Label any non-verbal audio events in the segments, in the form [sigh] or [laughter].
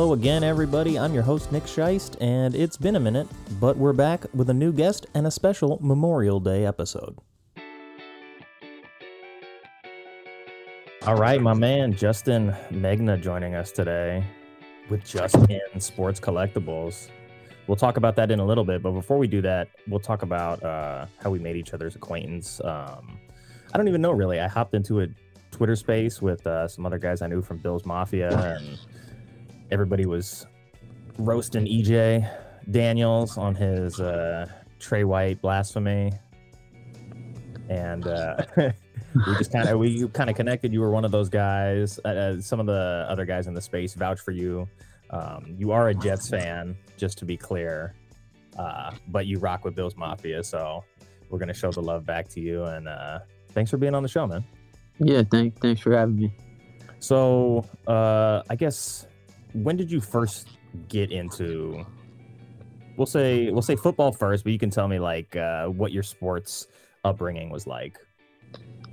Hello again, everybody. I'm your host, Nick Scheist, and it's been a minute, but we're back with a new guest and a special Memorial Day episode. All right, my man, Justin Megna joining us today with Just In Sports Collectibles. We'll talk about that in a little bit, but before we do that, we'll talk about uh, how we made each other's acquaintance. Um, I don't even know really. I hopped into a Twitter space with uh, some other guys I knew from Bills Mafia and everybody was roasting EJ Daniels on his uh, Tre White blasphemy, and uh, [laughs] we just kind of we kind of connected. You were one of those guys. Uh, uh, some of the other guys in the space vouch for you. Um, you are a Jets fan, just to be clear, uh, but you rock with Bills Mafia, so we're gonna show the love back to you. And uh, thanks for being on the show, man. Yeah, thank, thanks for having me. So, uh, I guess when did you first get into we'll say we'll say football first but you can tell me like uh, what your sports upbringing was like.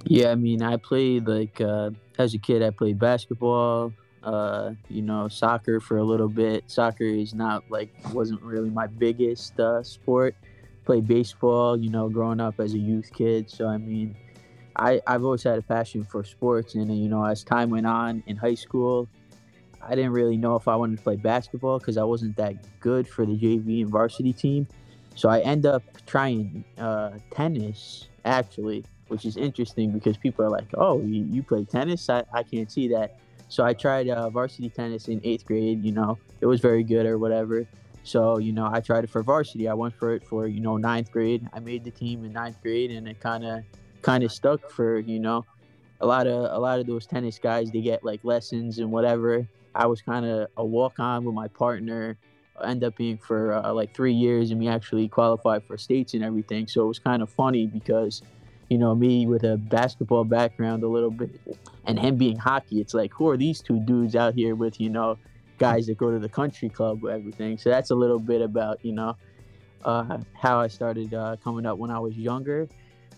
Yeah i mean i played like uh, as a kid i played basketball uh, you know soccer for a little bit. Soccer is not like wasn't really my biggest uh, sport. Played baseball you know growing up as a youth kid. So i mean I, I've always had a passion for sports. And you know as time went on in high school I didn't really know if I wanted to play basketball because I wasn't that good for the JV and varsity team. So I end up trying uh, tennis actually, which is interesting because people are like, "Oh, you, you play tennis? I, I can't see that." So I tried uh, varsity tennis in eighth grade. You know, it was very good or whatever. So you know, I tried it for varsity. I went for it for you know ninth grade. I made the team in ninth grade, and it kind of kind of stuck for you know a lot of a lot of those tennis guys. They get like lessons and whatever I was kind of a walk on with my partner. End up being for uh, like three years, and we actually qualified for states and everything. So it was kind of funny because, you know, me with a basketball background a little bit, and him being hockey. It's like, who are these two dudes out here with, you know, guys that go to the country club with everything. So that's a little bit about, you know, uh, how I started uh, coming up when I was younger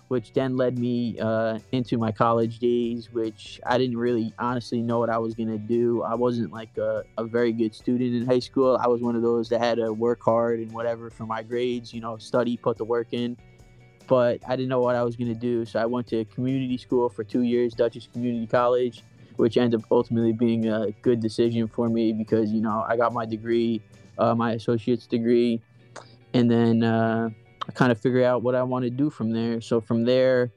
which then led me uh, into my college days, which I didn't really honestly know what I was going to do. I wasn't like a, a, very good student in high school. I was one of those that had to work hard and whatever for my grades, you know, study, put the work in. But I didn't know what I was going to do. So I went to community school for two years, Dutchess Community College, which ended up ultimately being a good decision for me because, you know, I got my degree, uh, my associate's degree. And then, uh, I kind of figure out what I want to do from there. So from there,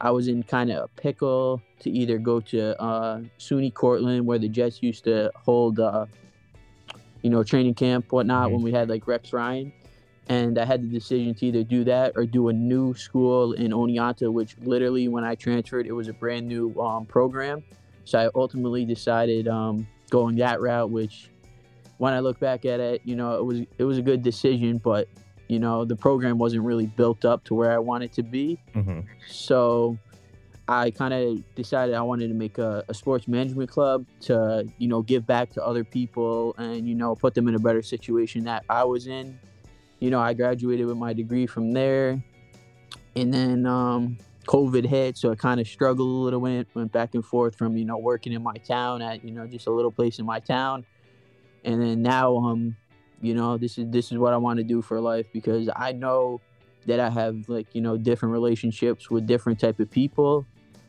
I was in kind of a pickle to either go to uh, SUNY Cortland, where the Jets used to hold, uh, you know, training camp, whatnot, mm-hmm. when we had like Rex Ryan. And I had the decision to either do that or do a new school in Oneonta, which literally, when I transferred, it was a brand new um, program. So I ultimately decided um, going that route, which when I look back at it, you know, it was it was a good decision, but you know the program wasn't really built up to where i wanted to be. Mm-hmm. so i kind of decided i wanted to make a, a, sports management club to you know give back to other people and you know put them in a better situation that i was in. You know i graduated with my degree from there. And then um, covid hit so i kind of struggled a little bit went back and forth from you know working in my town at you know just a little place in my town. And then now um you know this is this is what i want to do for life because i know that i have like you know different relationships with different type of people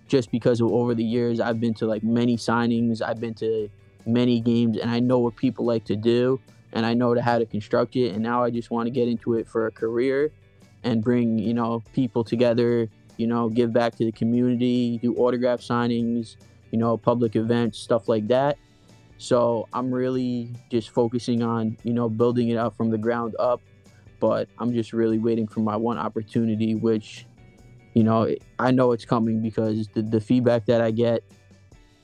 just because of over the years i've been to like many signings i've been to many games and i know what people like to do and i know how to construct it and now i just want to get into it for a career and bring you know people together you know give back to the community do autograph signings you know public events stuff like that so I'm really just focusing on, you know, building it up from the ground up. But I'm just really waiting for my one opportunity, which, you know, I know it's coming because the, the feedback that I get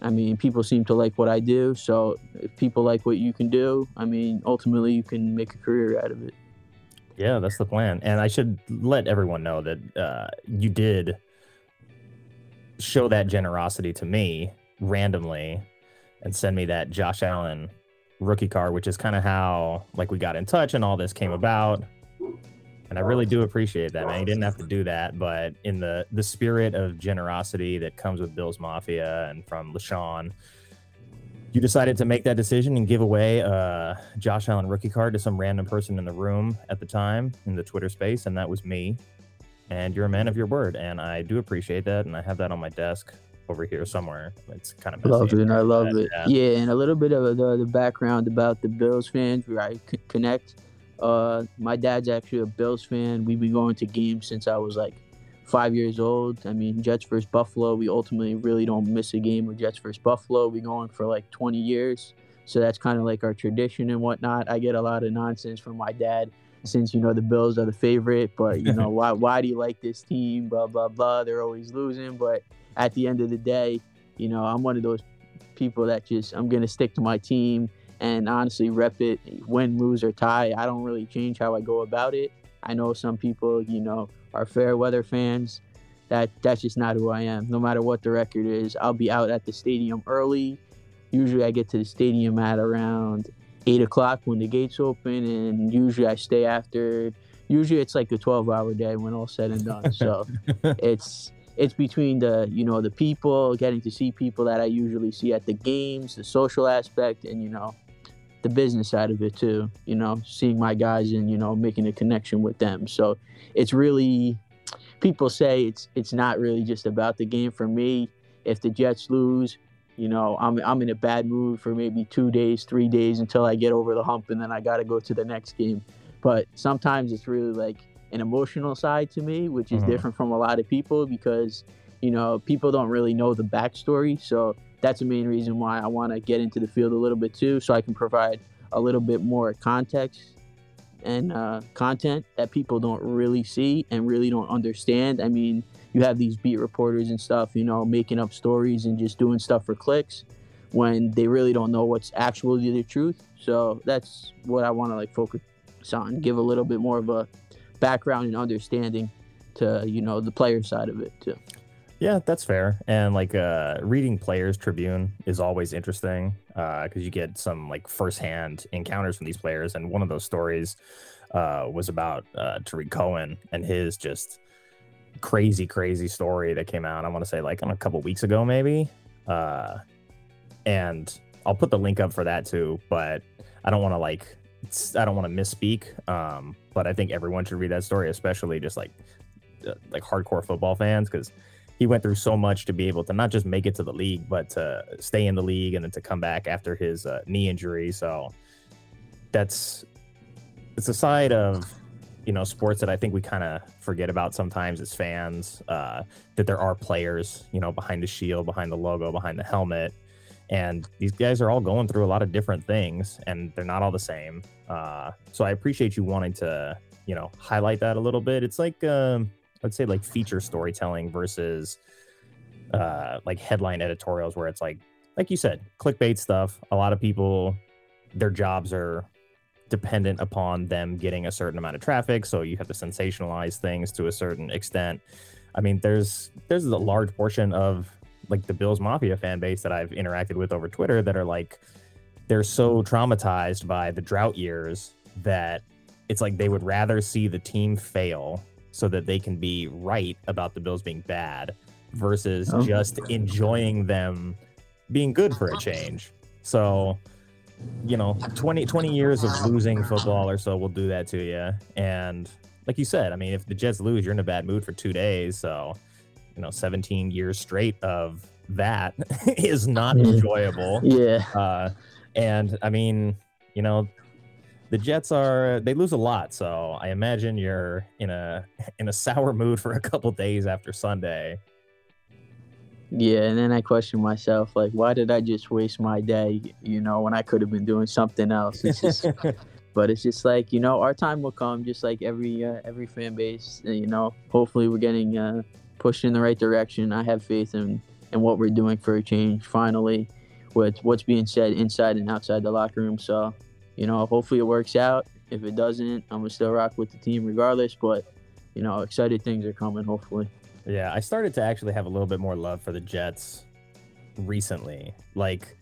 I mean, people seem to like what I do. So if people like what you can do, I mean, ultimately you can make a career out of it. Yeah, that's the plan. And I should let everyone know that uh, you did show that generosity to me randomly and send me that Josh Allen rookie card, which is kind of how like we got in touch and all this came about. And I really do appreciate that, man. You didn't have to do that, but in the the spirit of generosity that comes with Bills Mafia and from LaShawn, you decided to make that decision and give away a Josh Allen rookie card to some random person in the room at the time in the Twitter space, and that was me. And you're a man of your word, and I do appreciate that, and I have that on my desk over here somewhere. It's kind of love it, I love it. Yeah. yeah. and a little bit of the, the background about the Bills fans where I c- connect. Uh, my dad's actually a Bills fan. We've been going to games since I was like five years old. I mean, Jets versus Buffalo. We ultimately really don't miss a game with Jets versus Buffalo. We're going for like 20 years. So that's kind of like our tradition and whatnot. I get a lot of nonsense from my dad since you know the Bills are the favorite, but you know [laughs] why why do you like this team? Blah blah blah. They're always losing, but at the end of the day, you know I'm one of those people that just I'm gonna stick to my team and honestly rep it, win, lose or tie. I don't really change how I go about it. I know some people, you know, are fair weather fans. That that's just not who I am. No matter what the record is, I'll be out at the stadium early. Usually, I get to the stadium at around eight o'clock when the gates open, and usually I stay after. Usually, it's like a twelve-hour day when all said and done. So, [laughs] it's it's between the you know the people getting to see people that I usually see at the games, the social aspect, and you know the business side of it too. You know, seeing my guys and you know making a connection with them. So it's really people say it's it's not really just about the game for me. If the Jets lose, you know, I'm I'm in a bad mood for maybe two days, three days until I get over the hump, and then I got to go to the next game. But sometimes it's really like an emotional side to me, which is mm-hmm. different from a lot of people because you know people don't really know the backstory. So that's the main reason why I want to get into the field a little bit too, so I can provide a little bit more context and uh, content that people don't really see and really don't understand. I mean, you have these beat reporters and stuff, you know, making up stories and just doing stuff for clicks when they really don't know what's actually the truth. So that's what I want to like focus on, give a little bit more of a background and understanding to you know the player side of it too. Yeah, that's fair. And like uh, reading Players Tribune is always interesting because uh, you get some like firsthand encounters from these players. And one of those stories uh, was about uh, Tarik Cohen and his just crazy, crazy story that came out. I want to say like on a couple weeks ago, maybe. Uh, and I'll put the link up for that too. But I don't want to like I don't want to misspeak. Um, but I think everyone should read that story, especially just like uh, like hardcore football fans, because he went through so much to be able to not just make it to the league, but to stay in the league and then to come back after his uh, knee injury. So that's it's a side of you know sports that I think we kind of forget about sometimes as fans. Uh, that there are players, you know, behind the shield, behind the logo, behind the helmet, and these guys are all going through a lot of different things, and they're not all the same. Uh, so I appreciate you wanting to you know highlight that a little bit. It's like. Um, let's say like feature storytelling versus uh like headline editorials where it's like like you said clickbait stuff a lot of people their jobs are dependent upon them getting a certain amount of traffic so you have to sensationalize things to a certain extent i mean there's there's a large portion of like the bills mafia fan base that i've interacted with over twitter that are like they're so traumatized by the drought years that it's like they would rather see the team fail so that they can be right about the Bills being bad versus oh. just enjoying them being good for a change. So, you know, 20, 20 years of losing football or so will do that to you. And like you said, I mean, if the Jets lose, you're in a bad mood for two days. So, you know, 17 years straight of that [laughs] is not enjoyable. Yeah. Uh, and I mean, you know, the Jets are they lose a lot, so I imagine you're in a [laughs] in a sour mood for a couple days after Sunday. Yeah, and then I question myself, like, why did I just waste my day? You know, when I could have been doing something else. It's just, [laughs] but it's just like you know, our time will come, just like every uh, every fan base. You know, hopefully we're getting uh, pushed in the right direction. I have faith in and what we're doing for a change finally with what's being said inside and outside the locker room. So, you know, hopefully it works out. If it doesn't, I'm gonna still rock with the team regardless. But, you know, excited things are coming. Hopefully. Yeah, I started to actually have a little bit more love for the Jets recently. Like,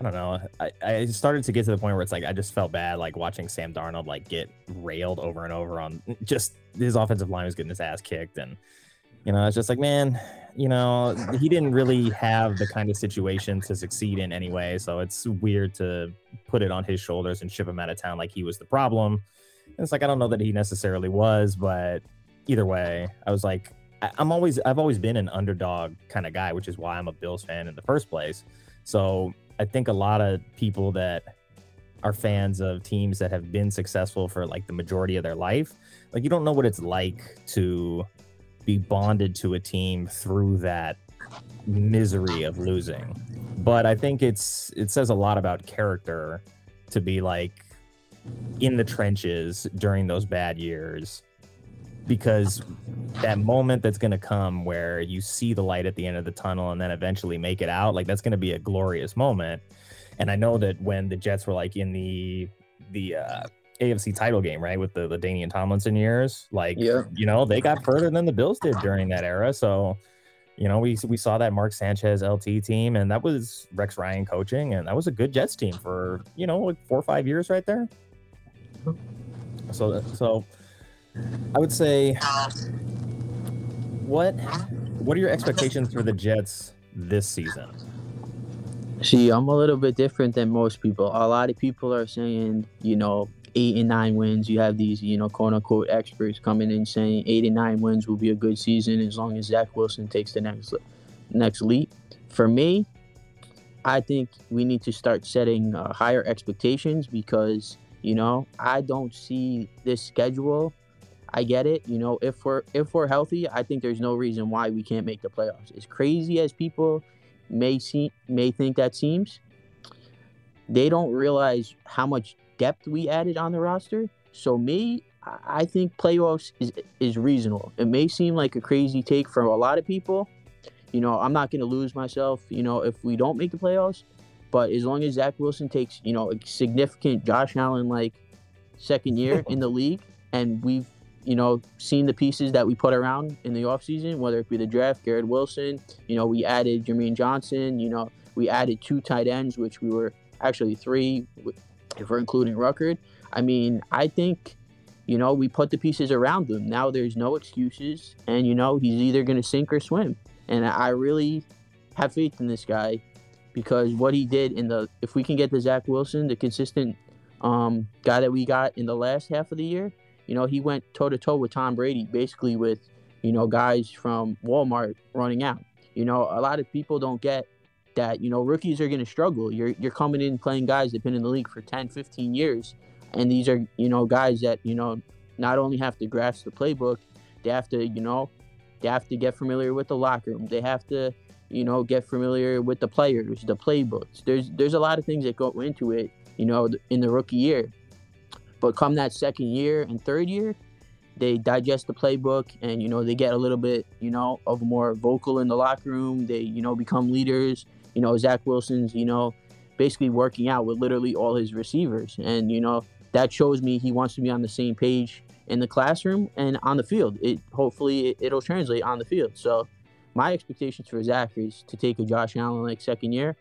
I don't know. I, I started to get to the point where it's like I just felt bad, like watching Sam Darnold like get railed over and over on [laughs] just his offensive line was getting his ass kicked, and you know, it's just like, man, you know, he didn't really have the kind of situation to succeed in anyway. So it's weird to put it on his shoulders and ship him out of town like he was the problem. And it's like I don't know that he necessarily was, but either way, I was like, I, I'm always I've always been an underdog kind of guy, which is why I'm a Bills fan in the first place. So I think a lot of people that are fans of teams that have been successful for like the majority of their life, like you don't know what it's like to be bonded to a team through that misery of losing. But I think it's it says a lot about character to be like in the trenches during those bad years because that moment that's going to come where you see the light at the end of the tunnel and then eventually make it out like that's going to be a glorious moment and i know that when the jets were like in the the uh AFC title game, right? With the the Danian Tomlinson years. Like, Yeah. you know, they got further than the Bills did during that era. So, you know, we we saw that Mark Sanchez LT team, and that was Rex Ryan coaching, and that was a good Jets team for, you know, like four or five years right there. So so I would say what what are your expectations for the Jets this season? See, I'm a little bit different than most people. A lot of people are saying, you know, eight and nine wins. You have these, you know, quote unquote experts coming in saying eight and nine wins will be a good season as long as Zach Wilson takes the next next leap. For me, I think we need to start setting uh, higher expectations because, you know, I don't see this schedule. I get it. You know, if we're if we're healthy, I think there's no reason why we can't make the playoffs. As crazy as people may see may think that seems, they don't realize how much depth we added on the roster. So me, I- think playoffs is is reasonable. It may seem like a crazy take from a lot of people. You know, I'm not going to lose myself. You know, if we don't make the playoffs, but as long as Zach Wilson takes you know a significant Josh Allen like second year [laughs] in the league, and we've you know seen the pieces that we put around in the offseason, whether it be the draft, Garrett Wilson, you know, we added Jermaine Johnson, you know, we added two tight ends, which we were actually three if we're including Ruckert. I mean, I think, you know, we put the pieces around him. Now there's no excuses, and you know, he's either going to sink or swim. And I really have faith in this guy because what he did in the, if we can get the Zach Wilson, the consistent um, guy that we got in the last half of the year, you know, he went toe to toe with Tom Brady, basically with, you know, guys from Walmart running out. You know, a lot of people don't get that, you know, rookies are going to struggle. You're, you're coming in playing guys that have been in the league for 10, 15 years. And these are, you know, guys that, you know, not only have to grasp the playbook, they have to, you know, they have to get familiar with the locker room. They have to, you know, get familiar with the players, the playbooks. There's there's a lot of things that go into it, you know, in the rookie year. But come that second year and third year, they digest the playbook and you know they get a little bit, you know, of more vocal in the locker room. They, you know, become leaders. You know, Zach Wilson's, you know, basically working out with literally all his receivers. And, you know, that shows me he wants to be on the same page in the classroom and on the field. It hopefully it, it'll translate on the field. So my expectations for Zach is to take a Josh Allen like second year,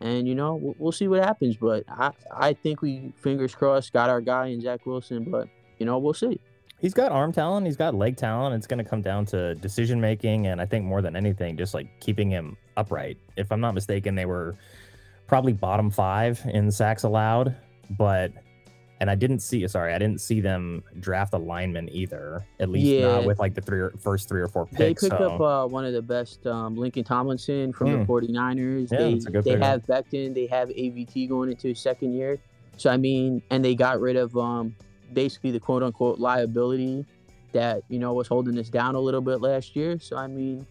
and you know we'll, we'll see what happens. But I I think we fingers crossed got our guy in Zach Wilson, but you know we'll see. He's got arm talent, he's got leg talent. It's going to come down to decision making and I think more than anything just like keeping him upright. If I'm not mistaken, they were probably bottom 5 in sacks allowed, but and I didn't see sorry, I didn't see them draft a lineman either. At least Yeah. not with like the three or, first 3 or 4 picks. They picked so- up uh, one of the best, um, Laken Tomlinson from Hmm. the 49ers. Yeah, they that's a good they pickup. have Becton, they have AVT going into his second year. So I mean, and they got rid of um, basically the quote unquote liability that you know was holding us down a little bit last year. So I mean,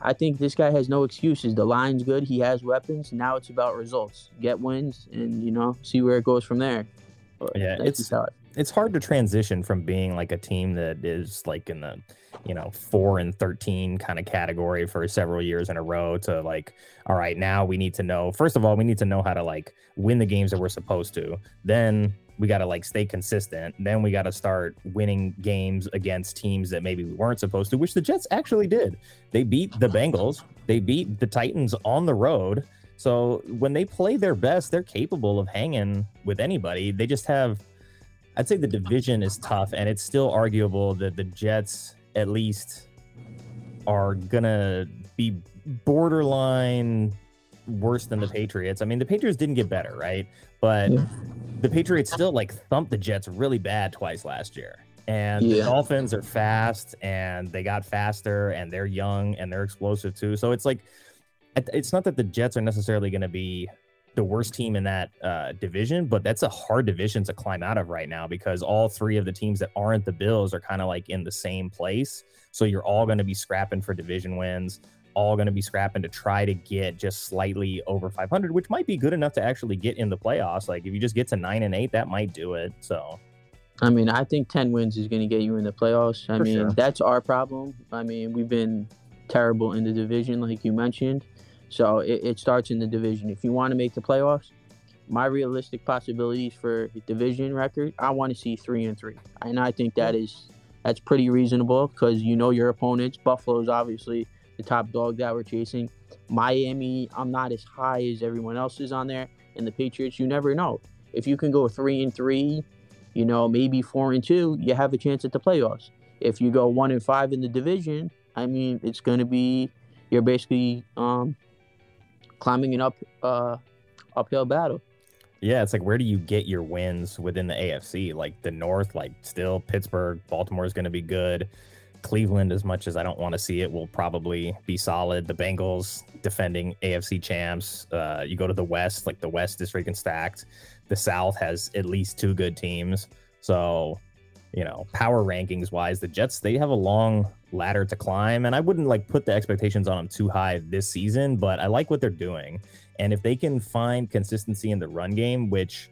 I think this guy has no excuses. The line's good. He has weapons. Now it's about results. Get wins, and you know, see where it goes from there. But Yeah, that's it's- it- it's hard to transition from being like a team that is like in the you know four and 13 kind of category for several years in a row to like all right now we need to know first of all we need to know how to like win the games that we're supposed to then we got to like stay consistent. Then we got to start winning games against teams that maybe we weren't supposed to which the jets actually did. They beat the bengals. They beat the titans on the road. So when they play their best they're capable of hanging with anybody. They just have I'd say the division is tough, and it's still arguable that the Jets, at least, are gonna be borderline worse than the Patriots. I mean, the Patriots didn't get better, right? But yeah. the Patriots still like thumped the Jets really bad twice last year. And yeah. the Dolphins are fast, and they got faster, and they're young, and they're explosive too. So it's like, it's not that the Jets are necessarily going to be the worst team in that uh, division, but that's a hard division to climb out of right now because all three of the teams that aren't the Bills are kind of like in the same place. So you're all going to be scrapping for division wins, all going to be scrapping to try to get just slightly over 500, which might be good enough to actually get in the playoffs. Like if you just get to nine and eight, that might do it. So. I mean, I think 10 wins is going to get you in the playoffs. I for mean, sure. that's our problem. I mean, we've been terrible in the division, like you mentioned. So it, it starts in the division. If you want to make the playoffs, my realistic possibilities for division record, I want to see three and three, and I think that is that's pretty reasonable because you know your opponents. Buffalo's obviously the top dog that we're chasing. Miami, I'm not as high as everyone else is on there, and the Patriots, you never know. If you can go three and three, you know maybe four and two, you have a chance at the playoffs. If you go one and five in the division, I mean it's going to be you're basically um, climbing an up uh, uphill battle. Yeah, it's like where do you get your wins within the AFC? Like the North, like still Pittsburgh, Baltimore is going to be good. Cleveland, as much as I don't want to see it, will probably be solid. The Bengals defending AFC champs. Uh, you go to the West, like the West is freaking stacked. The South has at least two good teams. So, you know, power rankings wise, the Jets they have a long ladder to climb. And I wouldn't like put the expectations on them too high this season, but I like what they're doing. And if they can find consistency in the run game, which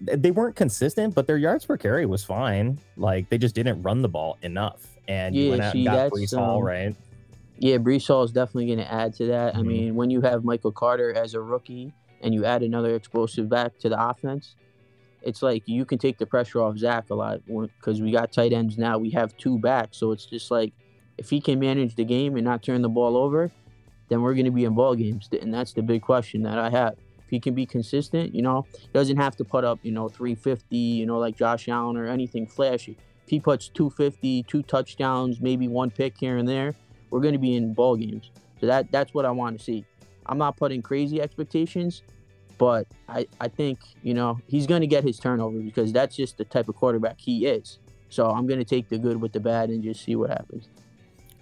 they weren't consistent, but their yards per carry was fine. Like they just didn't run the ball enough. And yeah, you went out see, and got Breece Hall, um, right? Yeah, Breece Hall is definitely going to add to that. Mm-hmm. I mean, when you have Michael Carter as a rookie and you add another explosive back to the offense, it's like you can take the pressure off Zach a lot because we got tight ends now. We have two backs, so it's just like if he can manage the game and not turn the ball over, then we're going to be in ball games. And that's the big question that I have. If he can be consistent, you know, doesn't have to put up, you know, 350, you know, like Josh Allen or anything flashy. He puts 250, two touchdowns, maybe one pick here and there, we're going to be in ball games. So that that's what I want to see. I'm not putting crazy expectations, but I, I think, you know, he's going to get his turnover because that's just the type of quarterback he is. So I'm going to take the good with the bad and just see what happens.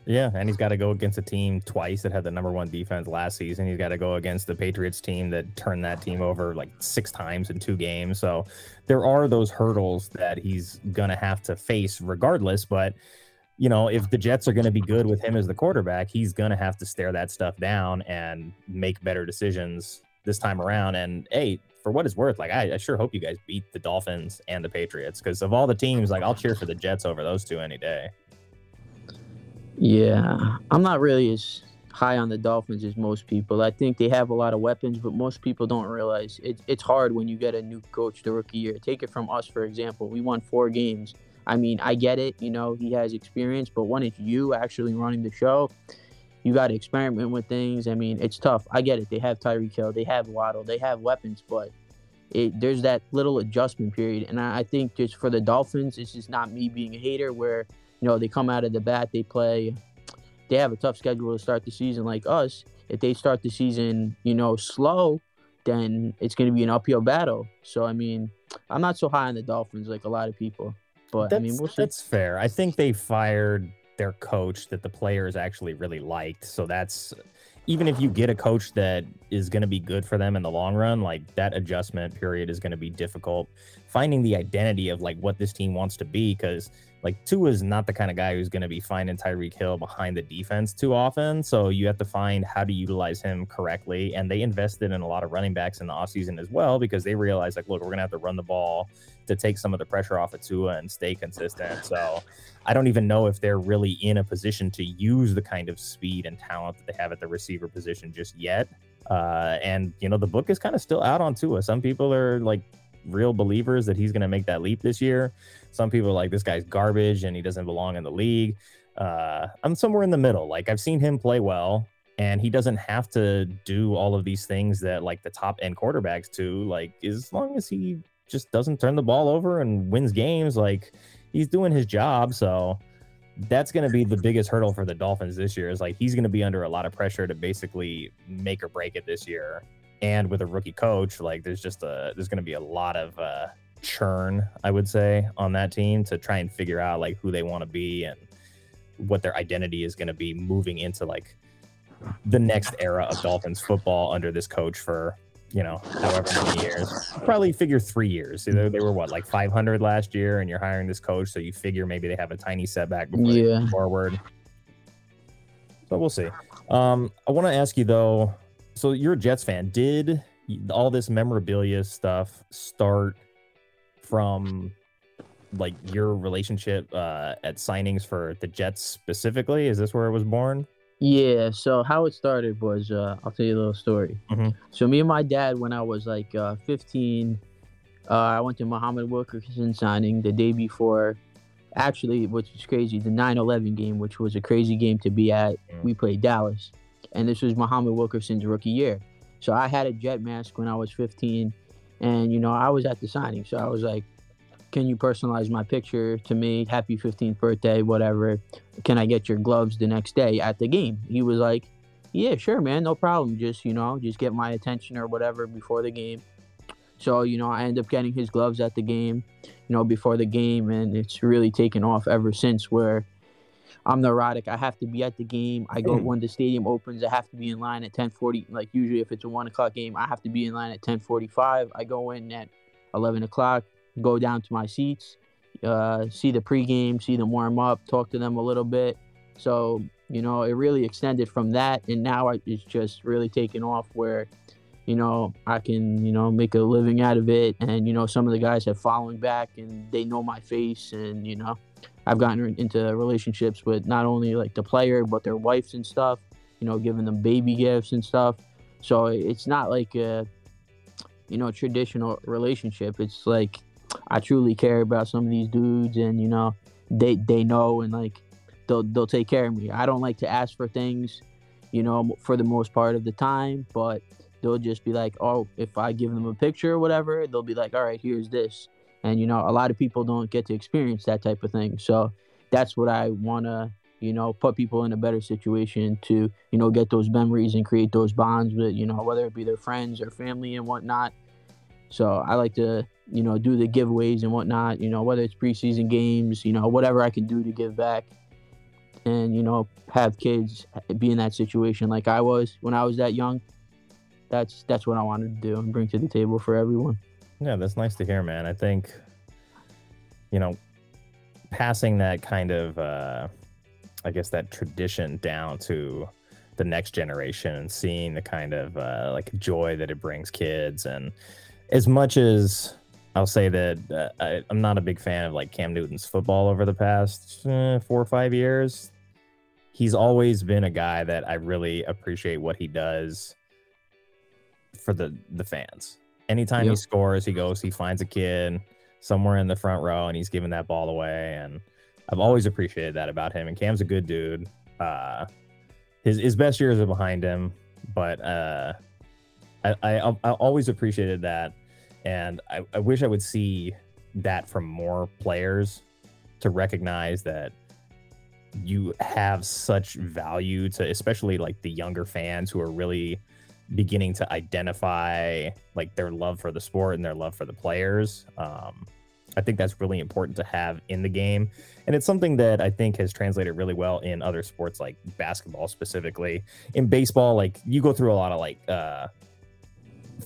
Yeah, and he's got to go against a team twice that had the number one defense last season. He's got to go against the Patriots team that turned that team over like six times in two games. So there are those hurdles that he's going to have to face regardless. But, you know, if the Jets are going to be good with him as the quarterback, he's going to have to stare that stuff down and make better decisions this time around. And hey, for what it's worth, like I, I sure hope you guys beat the Dolphins and the Patriots because of all the teams, like I'll cheer for the Jets over those two any day. Yeah, I'm not really as high on the Dolphins as most people. I think they have a lot of weapons, but most people don't realize it, it's hard when you get a new coach the rookie year. Take it from us, for example. We won four games. I mean, I get it. You know, he has experience, but when it's you actually running the show, you got to experiment with things. I mean, it's tough. I get it. They have Tyreek Hill, they have Waddle, they have weapons, but it, there's that little adjustment period. And I, I think just for the Dolphins, it's just not me being a hater where – you know, they come out of the bat, they play, they have a tough schedule to start the season like us. If they start the season, you know, slow, then it's going to be an uphill battle. So, I mean, I'm not so high on the Dolphins like a lot of people, but that's, I mean, we'll see. That's fair. I think they fired their coach that the players actually really liked. So that's even if you get a coach that is going to be good for them in the long run, like that adjustment period is going to be difficult. Finding the identity of like what this team wants to be, because like Tua is not the kind of guy who's going to be finding Tyreek Hill behind the defense too often. So you have to find how to utilize him correctly. And they invested in a lot of running backs in the offseason as well because they realized, like, look, we're going to have to run the ball to take some of the pressure off of Tua and stay consistent. So I don't even know if they're really in a position to use the kind of speed and talent that they have at the receiver position just yet. Uh, and, you know, the book is kind of still out on Tua. Some people are like real believers that he's going to make that leap this year. Some people are like, this guy's garbage and he doesn't belong in the league. Uh, I'm somewhere in the middle. Like, I've seen him play well, and he doesn't have to do all of these things that like the top end quarterbacks do. Like, as long as he just doesn't turn the ball over and wins games, like he's doing his job. So that's going to be the biggest hurdle for the Dolphins this year. Is like he's going to be under a lot of pressure to basically make or break it this year and with a rookie coach, like there's just a there's going to be a lot of uh, churn, I would say, on that team to try and figure out like who they want to be and what their identity is going to be moving into like the next era of Dolphins football under this coach for you know however many years. Probably figure three years. They, they were what like 500 last year, and you're hiring this coach, so you figure maybe they have a tiny setback before yeah. forward. But we'll see. Um, I want to ask you though so you're a Jets fan. Did all this memorabilia stuff start from like your relationship uh, at signings for the Jets specifically? Is this where it was born? Yeah. So how it started was uh, I'll tell you a little story. Mm-hmm. So me and my dad, when I was like uh, 15, uh, I went to Muhammad Wilkerson signing the day before. Actually, which is crazy, the 9/11 game, which was a crazy game to be at. Mm-hmm. We played Dallas and this was Muhammad Wilkerson's rookie year. So I had a jet mask when I was 15, and you know I was at the signing. So I was like, "Can you personalize my picture to me? Happy 15th birthday, whatever. Can I get your gloves the next day at the game?" He was like, "Yeah, sure, man, no problem. Just you know, just get my attention or whatever before the game." So you know, I end up getting his gloves at the game, you know, before the game, and it's really taken off ever since. Where I'm neurotic. I have to be at the game. I go mm. when the stadium opens. I have to be in line at 10:40. Like usually, if it's a one o'clock game, I have to be in line at 10:45. I go in at 11 o'clock. Go down to my seats, uh, see the pregame, see them warm up, talk to them a little bit. So you know, it really extended from that, and now it's just really taken off where you know, I can, you know, make a living out of it. And, you know, some of the guys have following back and they know my face. And, you know, I've gotten into relationships with not only like the player, but their wives and stuff, you know, giving them baby gifts and stuff. So it's not like a, you know, traditional relationship. It's like I truly care about some of these dudes and, you know, they, they know and like they'll, they'll take care of me. I don't like to ask for things, you know, for the most part of the time, but they'll just be like, oh, if I give them a picture or whatever, they'll be like, all right, here's this. And, you know, a lot of people don't get to experience that type of thing. So that's what I want to, you know, put people in a better situation to, you know, get those memories and create those bonds with, you know, whether it be their friends or family and whatnot. So I like to, you know, do the giveaways and whatnot, you know, whether it's preseason games, you know, whatever I can do to give back and, you know, have kids be in that situation like I was when I was that young that's that's what I wanted to do and bring to the table for everyone. Yeah, that's nice to hear, man. I think you know, passing that kind of uh I guess that tradition down to the next generation and seeing the kind of uh, like joy that it brings kids and as much as I'll say that uh, I, am not a big fan of like Cam Newton's football over the past uh, four or five years. He's always been a guy that I really appreciate what he does for the the fans. Anytime yep. he scores, he goes, he finds a kid somewhere in the front row, and he's giving that ball away. And I've always appreciated that about him. And Cam's a good dude. Uh, his his best years are behind him, but uh, I, I I always appreciated that, and I, I wish I would see that from more players to recognize that you have such value to especially like the younger fans who are really beginning to identify like their love for the sport and their love for the players. Um, I think that's really important to have in the game. And it's something that I think has translated really well in other sports like basketball specifically. In baseball, like you go through a lot of like uh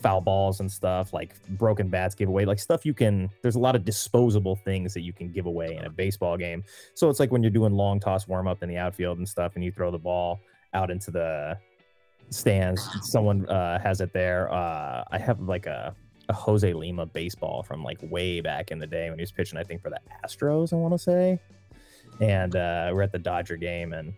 foul balls and stuff, like broken bats giveaway, like stuff you can. There's a lot of disposable things that you can give away in a baseball game. So it's like when you're doing long toss warm up in the outfield and stuff, and you throw the ball out into the stands. [sighs] Someone uh, has it there. Uh, I have like a, a Jose Lima baseball from like way back in the day when he was pitching, I think, for the Astros, I want to say. And uh, we're at the Dodger game and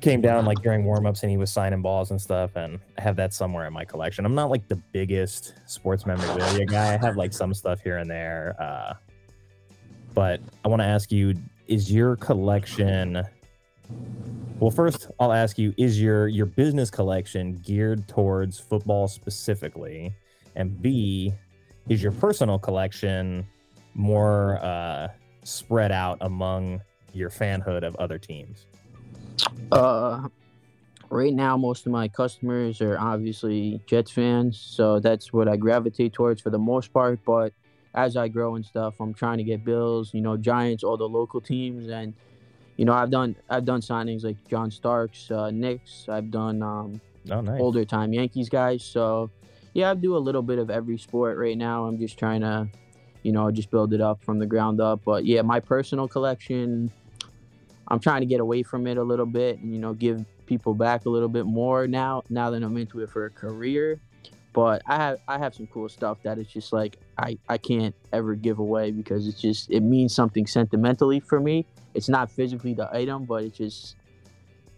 came down like during warmups and he was signing balls and stuff. And I have that somewhere in my collection. I'm not like the biggest sports memorabilia guy. I have like some stuff here and there. Uh, but I want to ask you is your collection well, first I'll ask you: Is your your business collection geared towards football specifically? And B, is your personal collection more uh, spread out among your fanhood of other teams? Uh, right now, most of my customers are obviously Jets fans, so that's what I gravitate towards for the most part. But as I grow and stuff, I'm trying to get Bills, you know, Giants, all the local teams, and you know, I've done I've done signings like John Starks, uh, Knicks. I've done um, oh, nice. older time Yankees guys. So yeah, I do a little bit of every sport right now. I'm just trying to, you know, just build it up from the ground up. But yeah, my personal collection, I'm trying to get away from it a little bit and you know give people back a little bit more now. Now that I'm into it for a career, but I have I have some cool stuff that it's just like I I can't ever give away because it's just it means something sentimentally for me it's not physically the item, but it's just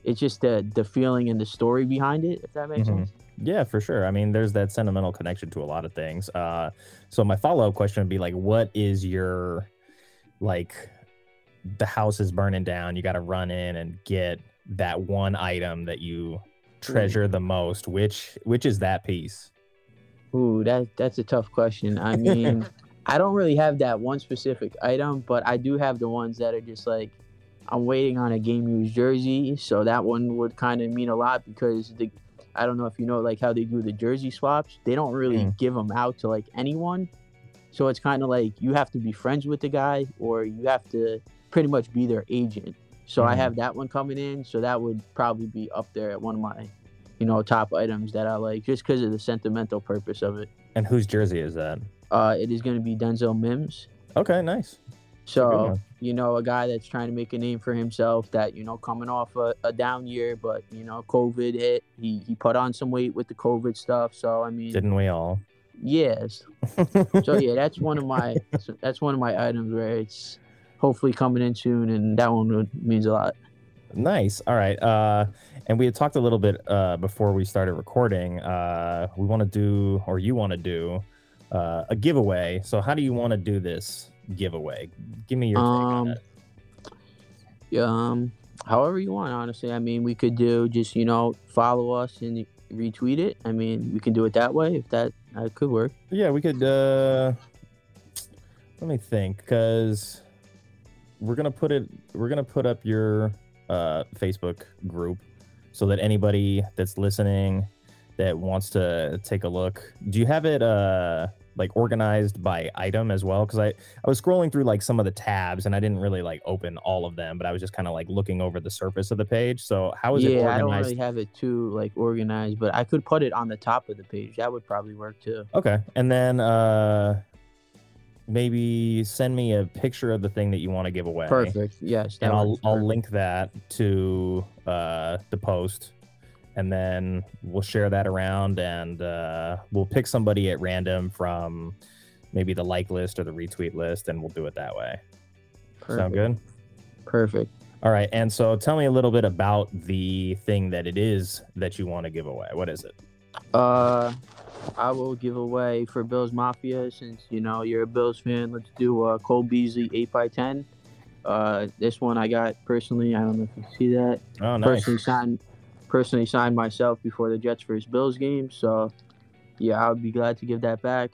it's just the the feeling and the story behind it. If that makes mm-hmm. sense. Yeah, for sure. I mean, there's that sentimental connection to a lot of things. Uh, so my follow up question would be like, what is your like the house is burning down? You got to run in and get that one item that you treasure the most. Which which is that piece? Ooh, that that's a tough question. I [laughs] mean, I don't really have that one specific item, but I do have the ones that are just like I'm waiting on a game used jersey, so that one would kind of mean a lot because the I don't know if you know like how they do the jersey swaps. They don't really mm. give them out to like anyone. So it's kind of like you have to be friends with the guy or you have to pretty much be their agent. So mm. I mm-hmm. have that one coming in, so that would probably be up there at one of my you know top items that I like just because of the sentimental purpose of it. And whose jersey is that? Uh, it is going to be Denzel Mims. Okay, nice. So you know, a guy that's trying to make a name for himself. That you know, coming off a, a, down year, but you know, COVID hit. He he put on some weight with the COVID stuff. So I mean, didn't we all? Yes. [laughs] so yeah, that's one of my that's one of my items where it's hopefully coming in soon, and that one means a lot. Nice. All right. Uh, and we had talked a little bit uh, before we started recording. Uh, we want to do, or you want to do, uh, a giveaway. So how do you want to do this giveaway? Give me your take um, on it. Yeah, um, however you want. Honestly, I mean, we could do just you know follow us and retweet it. I mean, we can do it that way if that that could work. Yeah, we could. uh Let me think, because we're gonna put it. We're gonna put up your uh Facebook group so that anybody that's listening that wants to take a look do you have it uh like organized by item as well because I, I was scrolling through like some of the tabs and I didn't really like open all of them, but I was just kind of like looking over the surface of the page. So how is yeah, it organized? I don't really have it too like organized, but I could put it on the top of the page. That would probably work too. Okay. And then uh maybe send me a picture of the thing that you want to give away. Perfect. Yes. And I'll I'll link that to uh the post and then we'll share that around and uh, we'll pick somebody at random from maybe the like list or the retweet list and we'll do it that way Perfect. sound good Perfect. All right. And so tell me a little bit about the thing that it is that you want to give away. What is it? Uh, I will give away for Bills Mafia since, you know, you're a Bills fan. Let's do a Cole Beasley eight by ten. Uh, this one I got personally. I don't know if you see that. Oh, nice. Personally signed personally signed myself before the Jets first Bills game. So, yeah, I would be glad to give that back.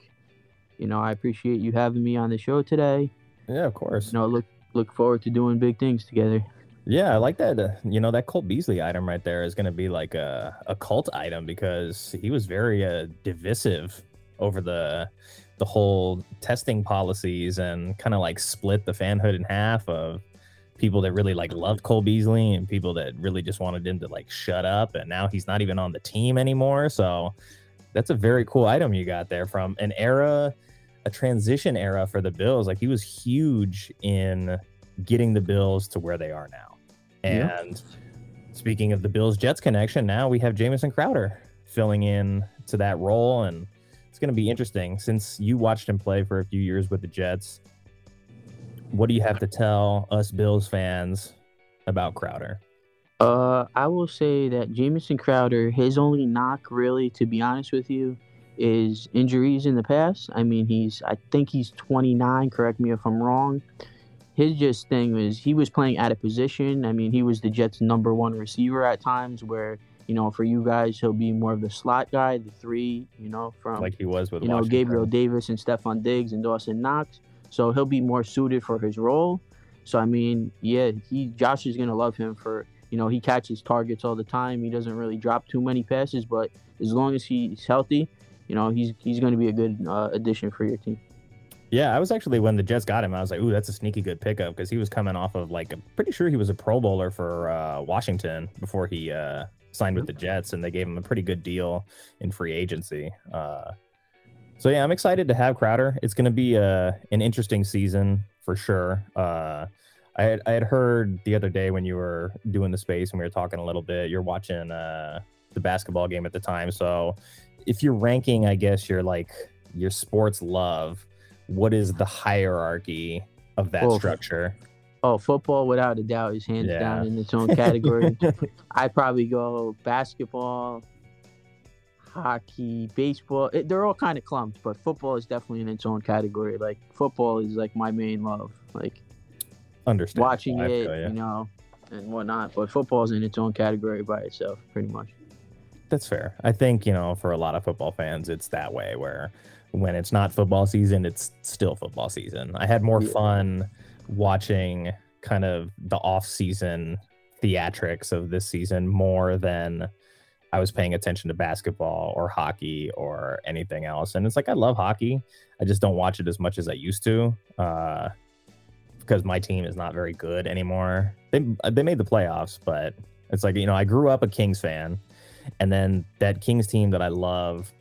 You know, I appreciate you having me on the show today. Yeah, of course. You know, look look forward to doing big things together. Yeah, I like that. Uh, you know, that Cole Beasley item right there is going to be like a, a cult item because he was very uh, divisive over the the whole testing policies and kind of like split the fanhood in half of people that really like loved Cole Beasley and people that really just wanted him to like shut up. And now he's not even on the team anymore. So that's a very cool item you got there from an era, a transition era for the Bills. Like he was huge in getting the Bills to where they are now. And yeah. speaking of the Bills Jets connection, now we have Jamison Crowder filling in to that role. And it's going to be interesting since you watched him play for a few years with the Jets. What do you have to tell us Bills fans about Crowder? Uh, I will say that Jamison Crowder, his only knock, really, to be honest with you, is injuries in the past. I mean, he's, I think he's 29. Correct me if I'm wrong his just thing was he was playing out of position. I mean, he was the Jets' number one receiver at times. Where you know, for you guys, he'll be more of the slot guy, the three. You know, from like he was with you know Gabriel Davis and Stefon Diggs and Dawson Knox. So he'll be more suited for his role. So I mean, yeah, he Josh is gonna love him for you know he catches targets all the time. He doesn't really drop too many passes, but as long as he's healthy, you know he's he's going to be a good uh, addition for your team. Yeah, I was actually when the Jets got him, I was like, "Ooh, that's a sneaky good pickup" because he was coming off of like I'm pretty sure he was a Pro Bowler for uh, Washington before he uh, signed with the Jets, and they gave him a pretty good deal in free agency. Uh, so yeah, I'm excited to have Crowder. It's going to be a uh, an interesting season for sure. Uh, I had I had heard the other day when you were doing the space and we were talking a little bit. You're watching uh, the basketball game at the time, so if you're ranking, I guess you're like your sports love what is the hierarchy of that well, structure? Oh, football without a doubt is hands yeah. down in its own [laughs] category. [laughs] I probably go basketball, hockey, baseball. It, they're all kind of clumped, but football is definitely in its own category. Like football is like my main love. Like understand watching it, you. you know, and whatnot. But football is in its own category by itself, pretty much. That's fair. I think you know, for a lot of football fans, it's that way where when it's not football season, it's still football season. I had more yeah. fun watching kind of the off season theatrics of this season more than I was paying attention to basketball or hockey or anything else. And it's like I love hockey. I just don't watch it as much as I used to. Uh, because my team is not very good anymore. They they made the playoffs, but it's like, you know, I grew up a Kings fan and then that Kings team that I love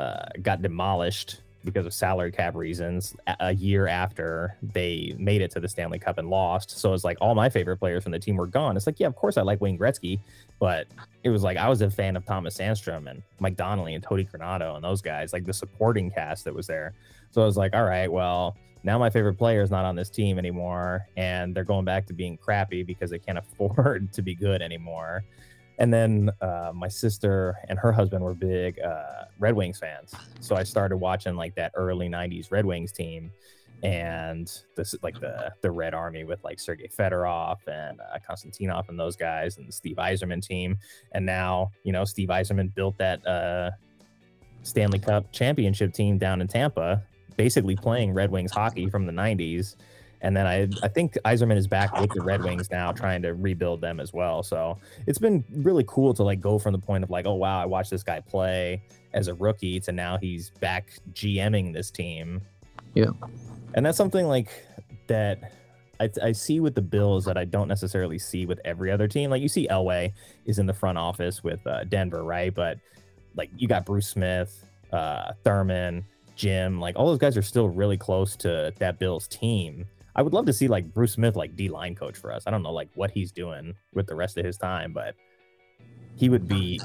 uh, got demolished because of salary cap reasons a year after they made it to the Stanley Cup and lost. So it's like all my favorite players from the team were gone. It's like, yeah, of course I like Wayne Gretzky, but it was like I was a fan of Thomas Sandstrom and Mike Donnelly and Tony Granato and those guys, like the supporting cast that was there. So I was like, all right, well, now my favorite player is not on this team anymore, and they're going back to being crappy because they can't [laughs] afford to be good anymore. And then uh, my sister and her husband were big uh, Red Wings fans, so I started watching like that early '90s Red Wings team, and this like the the Red Army with like Sergei Fedorov and uh, Konstantinov and those guys, and the Steve Yzerman team. And now you know Steve Yzerman built that uh, Stanley Cup championship team down in Tampa, basically playing Red Wings hockey from the '90s and then I I think Yzerman is back with the Red Wings now, trying to rebuild them as well. So it's been really cool to like go from the point of like, oh wow, I watched this guy play as a rookie to now he's back GMing this team. Yeah, and that's something like that. I, I see with the Bills that I don't necessarily see with every other team. Like you see, Elway is in the front office with uh, Denver, right? But like you got Bruce Smith, uh, Thurman, Jim, like all those guys are still really close to that Bills team I would love to see like Bruce Smith like D line coach for us. I don't know like what he's doing with the rest of his time, but he would be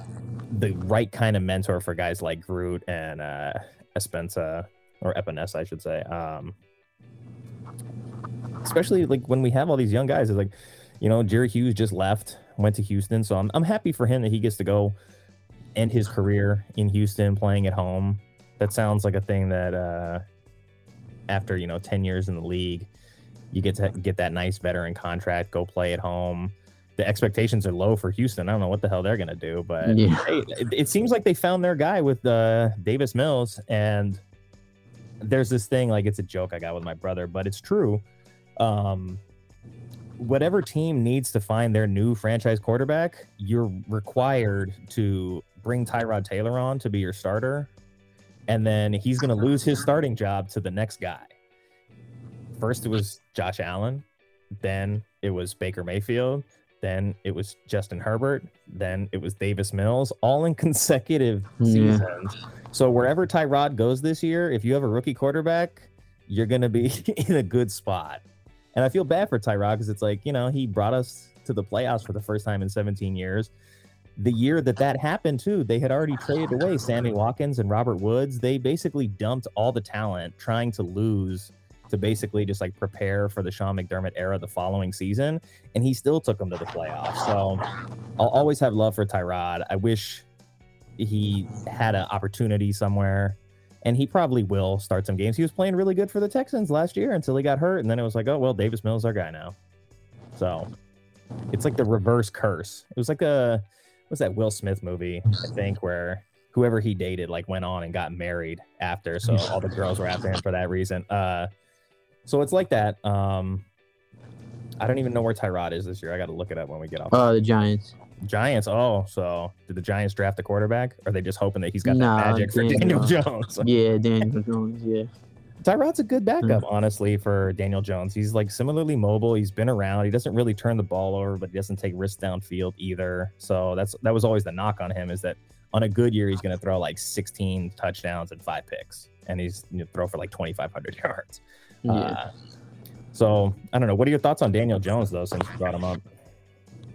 the right kind of mentor for guys like Groot and uh Espensa or Epenesa, I should say. Um especially like when we have all these young guys, it's like, you know, Jerry Hughes just left, went to Houston. So I'm I'm happy for him that he gets to go end his career in Houston playing at home. That sounds like a thing that uh after, you know, 10 years in the league, you get to get that nice veteran contract, go play at home. The expectations are low for Houston. I don't know what the hell they're gonna do, but yeah. hey, it, it, seems like they found their guy with uh, Davis Mills. And there's this thing like it's a joke I got with my brother, but it's true. Um, whatever team needs to find their new franchise quarterback, you're required to bring Tyrod Taylor on to be your starter, and then he's going to lose his starting job to the next guy first it was Josh Allen, then it was Baker Mayfield, then it was Justin Herbert, then it was Davis Mills, all in [laughs] consecutive Yeah. seasons. So wherever Tyrod goes this year, if you have a rookie quarterback, you're gonna be [laughs] in a good spot. And I feel bad for Tyrod because it's like you know he brought us to the playoffs for the first time in 17 years. The year that that happened too, they had already traded away Sammy Watkins and Robert Woods. They basically dumped all the talent, trying to lose to basically just like prepare for the Sean McDermott era the following season, and he still took them to the playoffs. So I'll always have love for Tyrod. I wish he had an opportunity somewhere, and he probably will start some games. He was playing really good for the Texans last year until he got hurt, and then it was like, oh well, Davis Mills our guy now. So it's like the reverse curse. It was like a what's that Will Smith movie, I think, where whoever he dated like went on and got married after, so all the girls were after him for that reason. Uh so it's like that. Um I don't even know where Tyrod is this year. I got to look it up when we get off. Uh, the Giants. Giants. Oh, so did the Giants draft a quarterback? Or are they just hoping that he's got Nah, that magic for Daniel Daniel Jones? [laughs] Yeah, Daniel Jones. Yeah. Tyrod's a good backup, honestly, for Daniel Jones. He's like similarly mobile. He's been around. He doesn't really turn the ball over, but he doesn't take risks downfield either. So that's that was always the knock on him is that on a good year he's going to throw like 16 touchdowns and five picks, and he's you know, throw for like 2,500 [laughs] yards. Yeah. Uh, so I don't know. What are your thoughts on Daniel Jones though? Since you brought him up,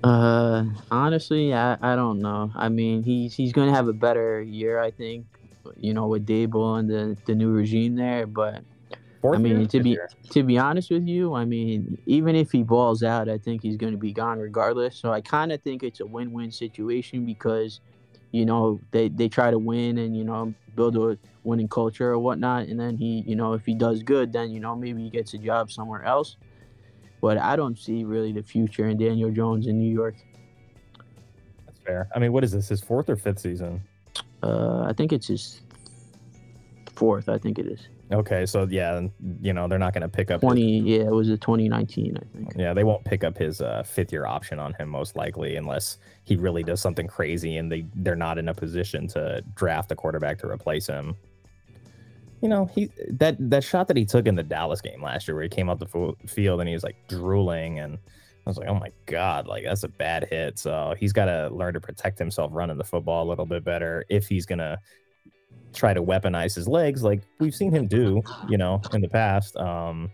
Uh, honestly, I, I don't know. I mean, he's he's going to have a better year, I think. You know, with Daboll and the the new regime there. But Fourth I mean, to be year? to be honest with you, I mean, even if he balls out, I think he's going to be gone regardless. So I kind of think it's a win-win situation because, you know, they they try to win and you know build a winning culture or whatnot, and then he, you know, if he does good, then you know maybe he gets a job somewhere else. But I don't see really the future in Daniel Jones in New York. that's fair. I mean, what is this? His fourth or fifth season? Uh, I think it's his fourth. I think it is Okay, so yeah, you know they're not going to pick up. his- twenty. Yeah, it was a twenty nineteen. I think. Yeah, they won't pick up his uh, fifth year option on him most likely unless he really does something crazy and they they're not in a position to draft a quarterback to replace him. You know, he that that shot that he took in the Dallas game last year where he came out the fo- field and he was like drooling and I was like, "Oh my god, like that's a bad hit." So, he's got to learn to protect himself running the football a little bit better if he's going to try to weaponize his legs like we've seen him do, you know, in the past. Um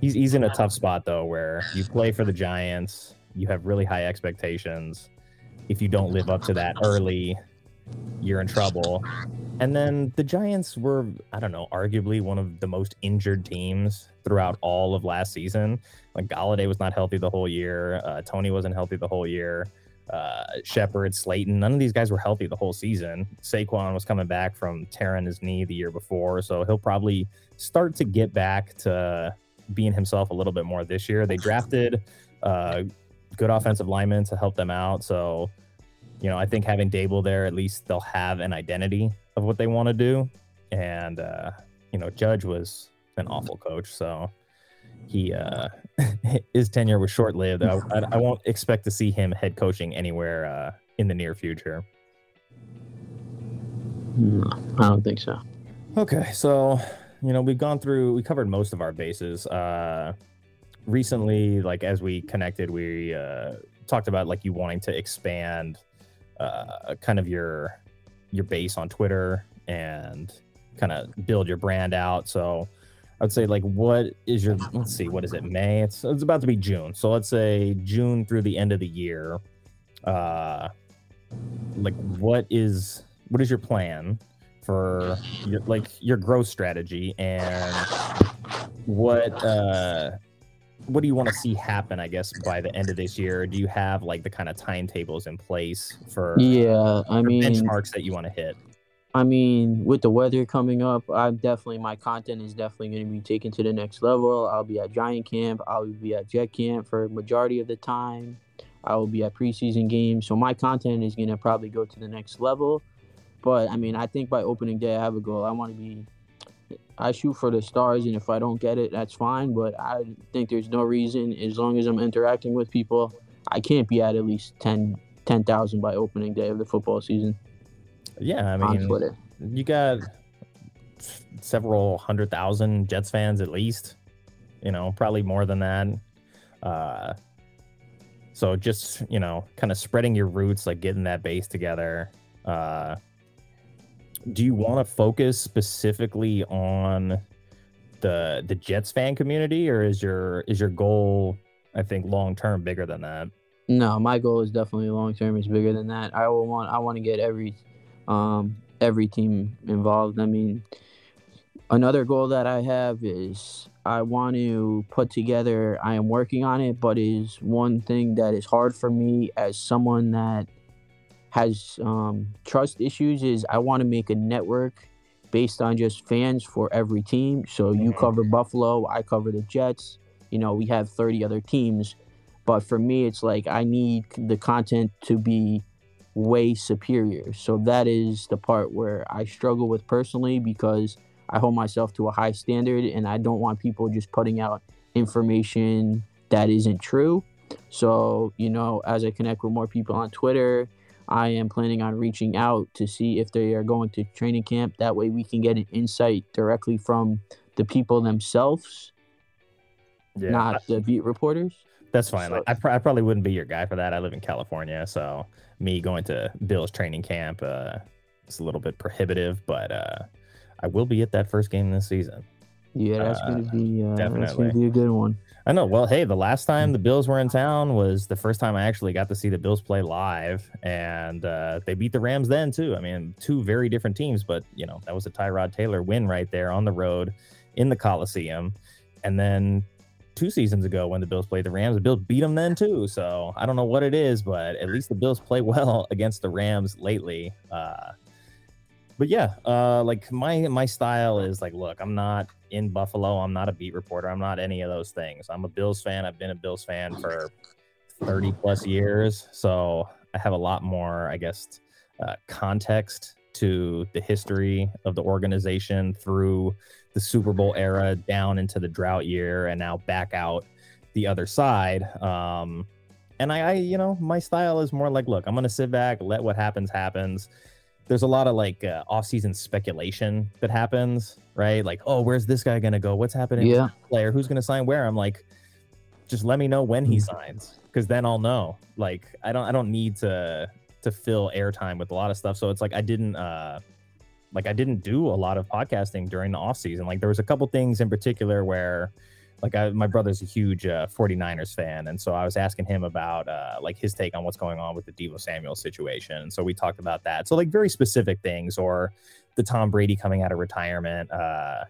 he's he's in a tough spot though where you play for the Giants, you have really high expectations. If you don't live up to that early, you're in trouble. And then the Giants were, I don't know, arguably one of the most injured teams throughout all of last season. Like Golladay was not healthy the whole year. Uh, Toney wasn't healthy the whole year. Uh, Shepard, Slayton, none of these guys were healthy the whole season. Saquon was coming back from tearing his knee the year before, so he'll probably start to get back to being himself a little bit more this year. They drafted uh, good offensive linemen to help them out, so you know I think having Daboll there, at least they'll have an identity of what they want to do. And uh, you know, Judge was an awful coach, so he uh, [laughs] his tenure was short lived. I, I, I won't expect to see him head coaching anywhere uh, in the near future. No, I don't think so. Okay, so you know we've gone through, we covered most of our bases. Uh, recently, like as we connected, we uh, talked about like you wanting to expand uh, kind of your your base on Twitter and kind of build your brand out. So I would say like what is your let's see, what is it, May? It's it's about to be June. So let's say June through the end of the year. Uh like what is what is your plan for your like your growth strategy and what uh what do you want to see happen i guess by the end of this year do you have like the kind of timetables in place for Yeah, I mean, benchmarks that you want to hit I mean, with the weather coming up, I'm definitely my content is definitely going to be taken to the next level. I'll be at Giant Camp. I'll be at Jet Camp for majority of the time. I will be at preseason games, so my content is going to probably go to the next level. But I mean, I think by opening day, I have a goal. I want to be. I shoot for the stars, and if I don't get it, that's fine. But I think there's no reason, as long as I'm interacting with people, I can't be at at least 10 10,000 by opening day of the football season yeah i on mean Twitter. you got several hundred thousand Jets fans at least. You know, probably more than that. Uh, So just you know, kind of spreading your roots, like getting that base together. Uh, do you want to focus specifically on the the Jets fan community, or is your is your goal, I think, long term bigger than that? No, my goal is definitely long term is bigger than that. I will want I want to get every um every team involved. I mean, another goal that I have is I want to put together. I am working on it, but is one thing that is hard for me as someone that has um, trust issues. Is I want to make a network based on just fans for every team. So you Mm-hmm. cover Buffalo, I cover the Jets. You know, we have 30 other teams. But for me, it's like I need the content to be way superior. So that is the part where I struggle with personally because I hold myself to a high standard and I don't want people just putting out information that isn't true. So, you know, as I connect with more people on Twitter, I am planning on reaching out to see if they are going to training camp. That way we can get an insight directly from the people themselves, Yeah, not the beat reporters. That's fine. So- Like, I, pr- I probably wouldn't be your guy for that. I live in California, so me going to Bill's training camp uh, is a little bit prohibitive, but uh, I will be at that first game this season. Yeah, that's Uh, gonna be uh, that's definitely. gonna be a good one. I know. Well, hey, the last time the Bills were in town was the first time I actually got to see the Bills play live, and uh, they beat the Rams then too. I mean, two very different teams, but you know that was a Tyrod Taylor win right there on the road in the Coliseum, and then two seasons ago when the Bills played the Rams, the Bills beat them then too. So I don't know what it is, but at least the Bills play [laughs] well against the Rams lately. Uh, but yeah, uh, like my my style is like, look, I'm not in Buffalo. I'm not a beat reporter. I'm not any of those things. I'm a Bills fan. I've been a Bills fan for 30 plus years, so I have a lot more, I guess, uh, context to the history of the organization through the Super Bowl era down into the drought year and now back out the other side. Um, and I, I, you know, my style is more like, look, I'm gonna sit back, let what happens happens. There's a lot of like uh, off-season speculation that happens, right? Like, oh, where's this guy gonna go? What's happening? Yeah. player who's gonna sign where? I'm like, just let me know when he Mm. signs, because then I'll know. Like, I don't, I don't need to to fill airtime with a lot of stuff. So it's like I didn't, uh, like I didn't do a lot of podcasting during the off season. Like there was a couple things in particular where like I, my brother's a huge uh, 49ers fan. And so i was asking him about uh, like his take on what's going on with the Deebo samuel situation. And so we talked about that. So like very specific things or the tom brady coming out of retirement uh,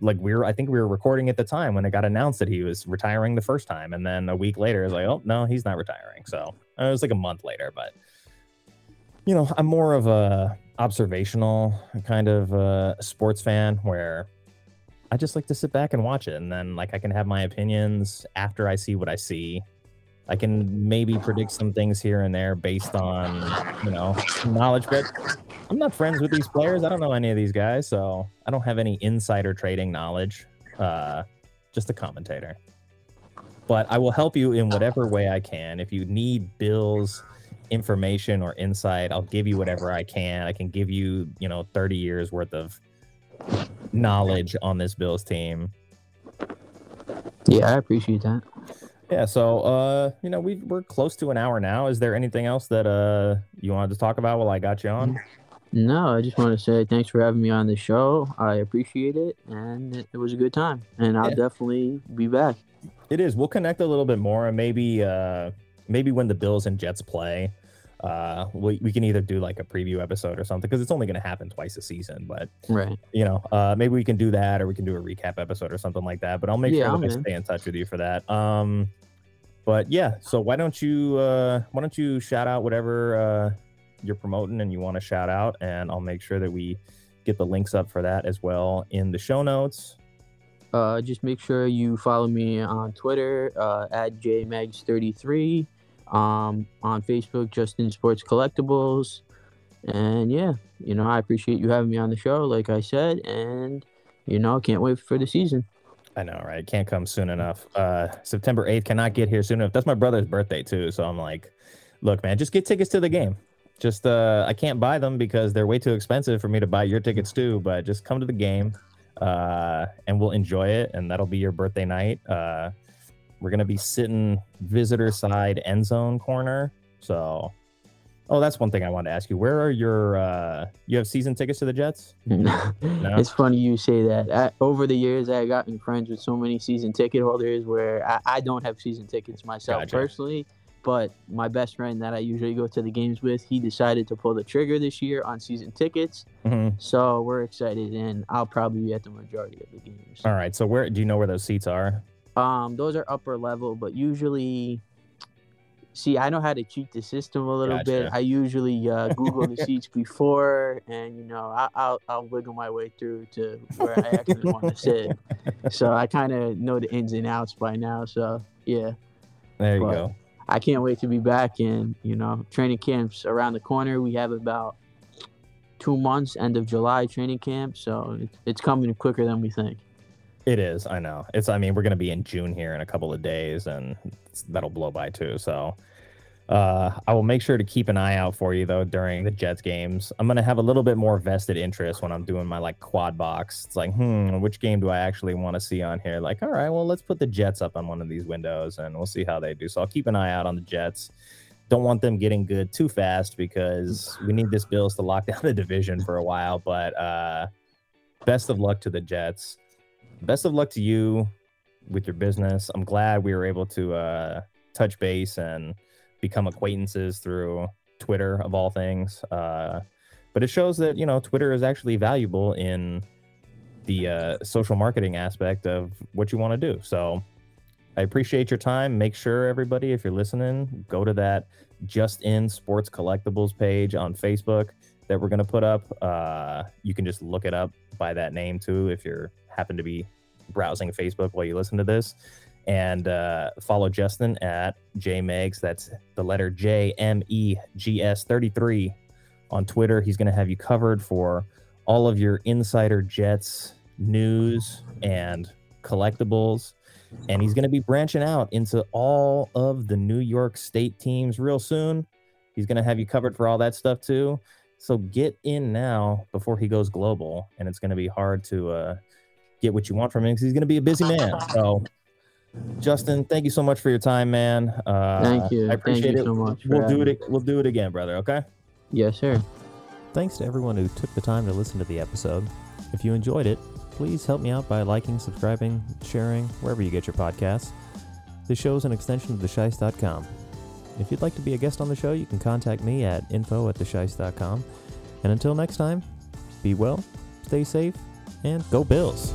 like we were i think we were recording at the time when it got announced that he was retiring the first time. And then a week later it's like oh no he's not retiring. So uh, it was like a month later but you know i'm more of a observational kind of uh, sports fan where I just like to sit back and watch it, and then like I can have my opinions after I see what I see. I can maybe predict some things here and there based on you know knowledge, but I'm not friends with these players. I don't know any of these guys, so I don't have any insider trading knowledge. Uh, just a commentator. But I will help you in whatever way I can. If you need Bill's information or insight, I'll give you whatever I can. I can give you, you know, 30 years worth of knowledge on this Bills team. Yeah, I appreciate that. Yeah, so uh, you know, we we're close to an hour now. Is there anything else that uh you wanted to talk about while I got you on? No, I just want to say thanks for having me on the show. I appreciate it, and it, was a good time. And I'll Yeah. definitely be back. It is. We'll connect a little bit more, and maybe uh maybe when the Bills and Jets play, uh, we we can either do like a preview episode or something because it's only going to happen twice a season. But Right. you know, uh, maybe we can do that, or we can do a recap episode or something like that. But I'll make Yeah, sure that I stay in touch with you for that. Um, but yeah, so why don't you uh, why don't you shout out whatever uh, you're promoting and you want to shout out, and I'll make sure that we get the links up for that as well in the show notes. Uh, just make sure you follow me on Twitter uh, at jmegs33, um, on Facebook, Justin Sports Collectibles, and yeah, you know I appreciate you having me on the show, like I said, and you know can't wait for the season. I know, right? Can't come soon enough. Uh, September 8th cannot get here soon enough. That's my brother's birthday too. So I'm like, look, man, just get tickets to the game. Just uh I can't buy them because they're way too expensive for me to buy your tickets too, but just come to the game uh and we'll enjoy it and that'll be your birthday night. Uh We're gonna be sitting visitor side end zone corner. So, oh, that's one thing I wanted to ask you. Where are your? uh You have season tickets to the Jets? [laughs] no? It's funny you say that. I, over the years, I've gotten friends with so many season ticket holders where I, I don't have season tickets myself Gotcha. personally. But my best friend that I usually go to the games with, he decided to pull the trigger this year on season tickets. Mhm. So we're excited, and I'll probably be at the majority of the games. All right. So where do you know where those seats are? Um, those are upper level, but usually, see, I know how to cheat the system a little bit. I usually uh, Google the [laughs] seats before, and you know, I, I'll I'll wiggle my way through to where I actually want to sit. [laughs] So I kind of know the ins and outs by now. So yeah, There you But- go. I can't wait to be back. And you know, training camps around the corner. We have about two months, end of July training camp. So it's, it's coming quicker than we think. It is. I know. It's. I mean, we're gonna be in June here in a couple of days, and that'll blow by too. So, uh, I will make sure to keep an eye out for you though during the Jets games. I'm gonna have a little bit more vested interest when I'm doing my like quad box. It's like, hmm, which game do I actually want to see on here? Like, all right, well, let's put the Jets up on one of these windows, and we'll see how they do. So I'll keep an eye out on the Jets. Don't want them getting good too fast because we need this Bills to lock [laughs] down the division for a while. But uh, best of luck to the Jets best of luck to you with your business. I'm glad we were able to uh, touch base and become acquaintances through Twitter of all things. Uh, but it shows that you know Twitter is actually valuable in the uh, social marketing aspect of what you want to do. So I appreciate your time. Make sure everybody, if you're listening, go to that Just In Sports Collectibles page on Facebook that we're going to put up. Uh, you can just look it up by that name too if you're happen to be browsing Facebook while you listen to this. And uh, follow Justin at JMegs. That's the letter J M E G S 33 on Twitter. He's going to have you covered for all of your insider Jets news and collectibles. And he's going to be branching out into all of the New York State teams real soon. He's going to have you covered for all that stuff too. So get in now before he goes global, and it's going to be hard to uh, get what you want from him because he's going to be a busy man. [laughs] So, Justin, thank you so much for your time, man. Uh, Thank you. I appreciate Thank you it. so much. We'll do having it. We'll do it again, brother. Okay. me. Yes, sir. Thanks to everyone who took the time to listen to the episode. If you enjoyed it, please help me out by liking, subscribing, sharing, wherever you get your podcasts. This show is an extension of theshice.com. If you'd like to be a guest on the show, you can contact me at info at theshice.com. And until next time, be well, stay safe, and go Bills!